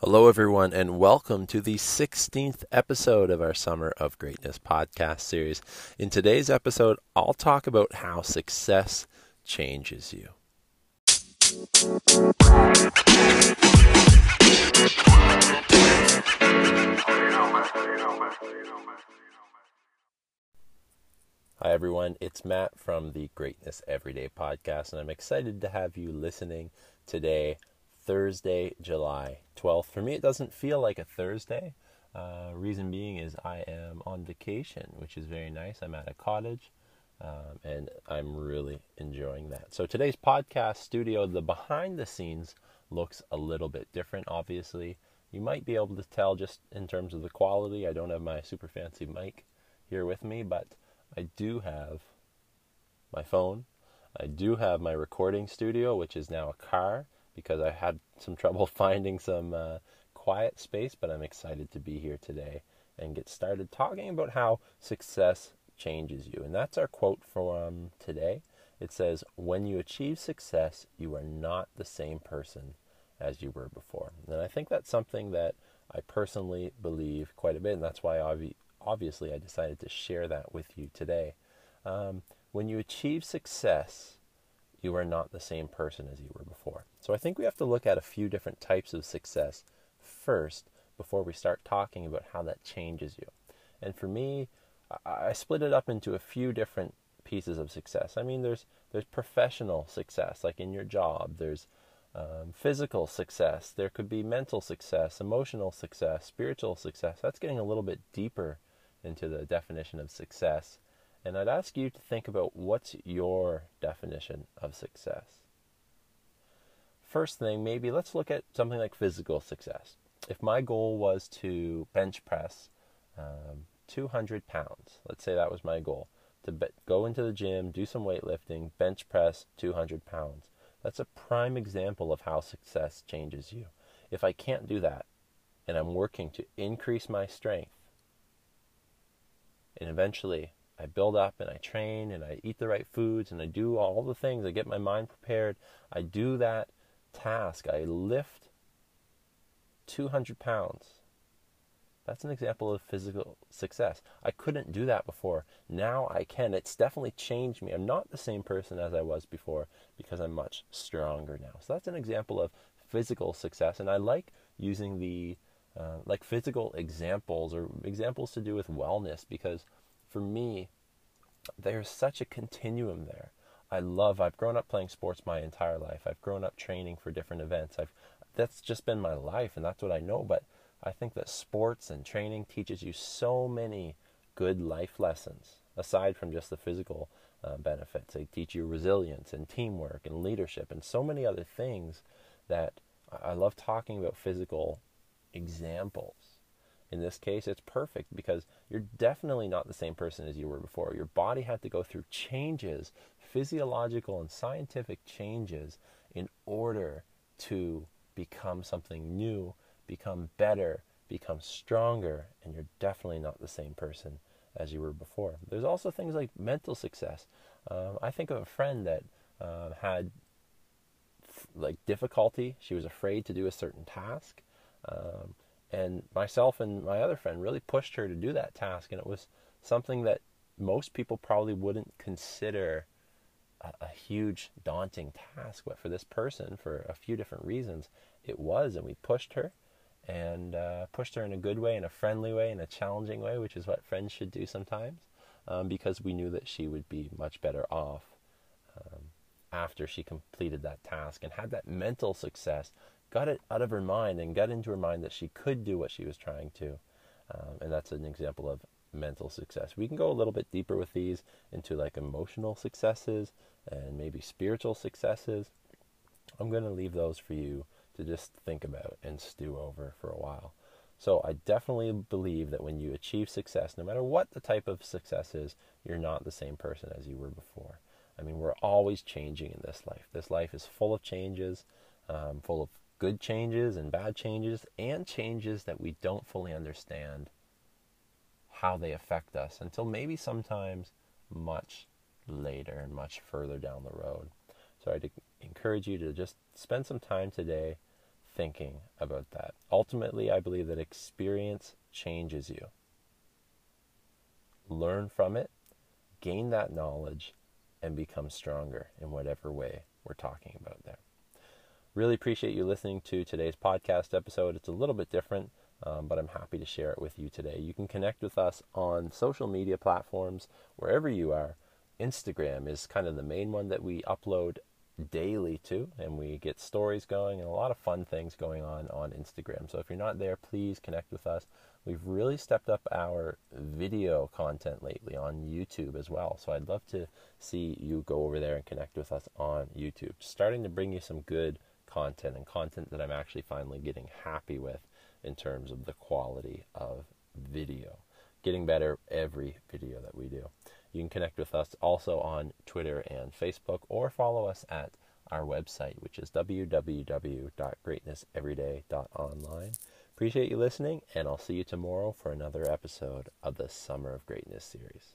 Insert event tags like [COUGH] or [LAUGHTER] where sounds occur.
Hello, everyone, and welcome to the 16th episode of our Summer of Greatness podcast series. In today's episode, I'll talk about how success changes you. Hi, everyone. It's Matt from the Greatness Everyday podcast, and I'm excited to have you listening today Thursday, July 12th. For me, it doesn't feel like a Thursday. Uh, reason being is I am on vacation, which is very nice. I'm at a cottage, um, and I'm really enjoying that. So today's podcast studio, the behind the scenes looks a little bit different. Obviously, you might be able to tell just in terms of the quality. I don't have my super fancy mic here with me, but I do have my phone. I do have my recording studio, which is now a car because I had some trouble [LAUGHS] finding some uh, quiet space, but I'm excited to be here today and get started talking about how success changes you. And that's our quote from today. It says, When you achieve success, you are not the same person as you were before. And I think that's something that I personally believe quite a bit, and that's why obvi- obviously I decided to share that with you today. Um, when you achieve success, you are not the same person as you were before. So I think we have to look at a few different types of success first before we start talking about how that changes you. And for me, I split it up into a few different pieces of success. I mean, there's there's professional success, like in your job. There's um, physical success. There could be mental success, emotional success, spiritual success. That's getting a little bit deeper into the definition of success. And I'd ask you to think about what's your definition of success. First thing, maybe let's look at something like physical success. If my goal was to bench press um, 200 pounds, let's say that was my goal, to be- go into the gym, do some weightlifting, bench press 200 pounds. That's a prime example of how success changes you. If I can't do that, and I'm working to increase my strength, and eventually I build up and I train and I eat the right foods and I do all the things. I get my mind prepared. I do that task. I lift 200 pounds. That's an example of physical success. I couldn't do that before. Now I can. It's definitely changed me. I'm not the same person as I was before because I'm much stronger now. So that's an example of physical success. And I like using the uh, like physical examples or examples to do with wellness because for me, there's such a continuum there. I love. I've grown up playing sports my entire life. I've grown up training for different events. I've that's just been my life, and that's what I know. But I think that sports and training teaches you so many good life lessons aside from just the physical uh, benefits. They teach you resilience and teamwork and leadership and so many other things that I love talking about physical examples in this case, it's perfect because you're definitely not the same person as you were before. Your body had to go through changes, physiological and scientific changes, in order to become something new, become better, become stronger, and you're definitely not the same person as you were before. There's also things like mental success. Um, I think of a friend that uh, had like difficulty. She was afraid to do a certain task. Um, and myself and my other friend really pushed her to do that task. And it was something that most people probably wouldn't consider a, a huge, daunting task. But for this person, for a few different reasons, it was. And we pushed her and uh, pushed her in a good way, in a friendly way, in a challenging way, which is what friends should do sometimes, um, because we knew that she would be much better off um, after she completed that task and had that mental success got it out of her mind and got into her mind that she could do what she was trying to. Um, and that's an example of mental success. We can go a little bit deeper with these into like emotional successes and maybe spiritual successes. I'm going to leave those for you to just think about and stew over for a while. So I definitely believe that when you achieve success, no matter what the type of success is, you're not the same person as you were before. I mean, we're always changing in this life. This life is full of changes, um, full of good changes and bad changes, and changes that we don't fully understand how they affect us until maybe sometimes much later and much further down the road. So I'd encourage you to just spend some time today thinking about that. Ultimately, I believe that experience changes you. Learn from it, gain that knowledge, and become stronger in whatever way we're talking about there. Really appreciate you listening to today's podcast episode. It's a little bit different, um, but I'm happy to share it with you today. You can connect with us on social media platforms wherever you are. Instagram is kind of the main one that we upload daily to, and we get stories going and a lot of fun things going on on Instagram. So if you're not there, please connect with us. We've really stepped up our video content lately on YouTube as well. So I'd love to see you go over there and connect with us on YouTube. Starting to bring you some good content and content that I'm actually finally getting happy with in terms of the quality of video. Getting better every video that we do. You can connect with us also on Twitter and Facebook or follow us at our website, which is www.greatnesseveryday.online. Appreciate you listening, and I'll see you tomorrow for another episode of the Summer of Greatness series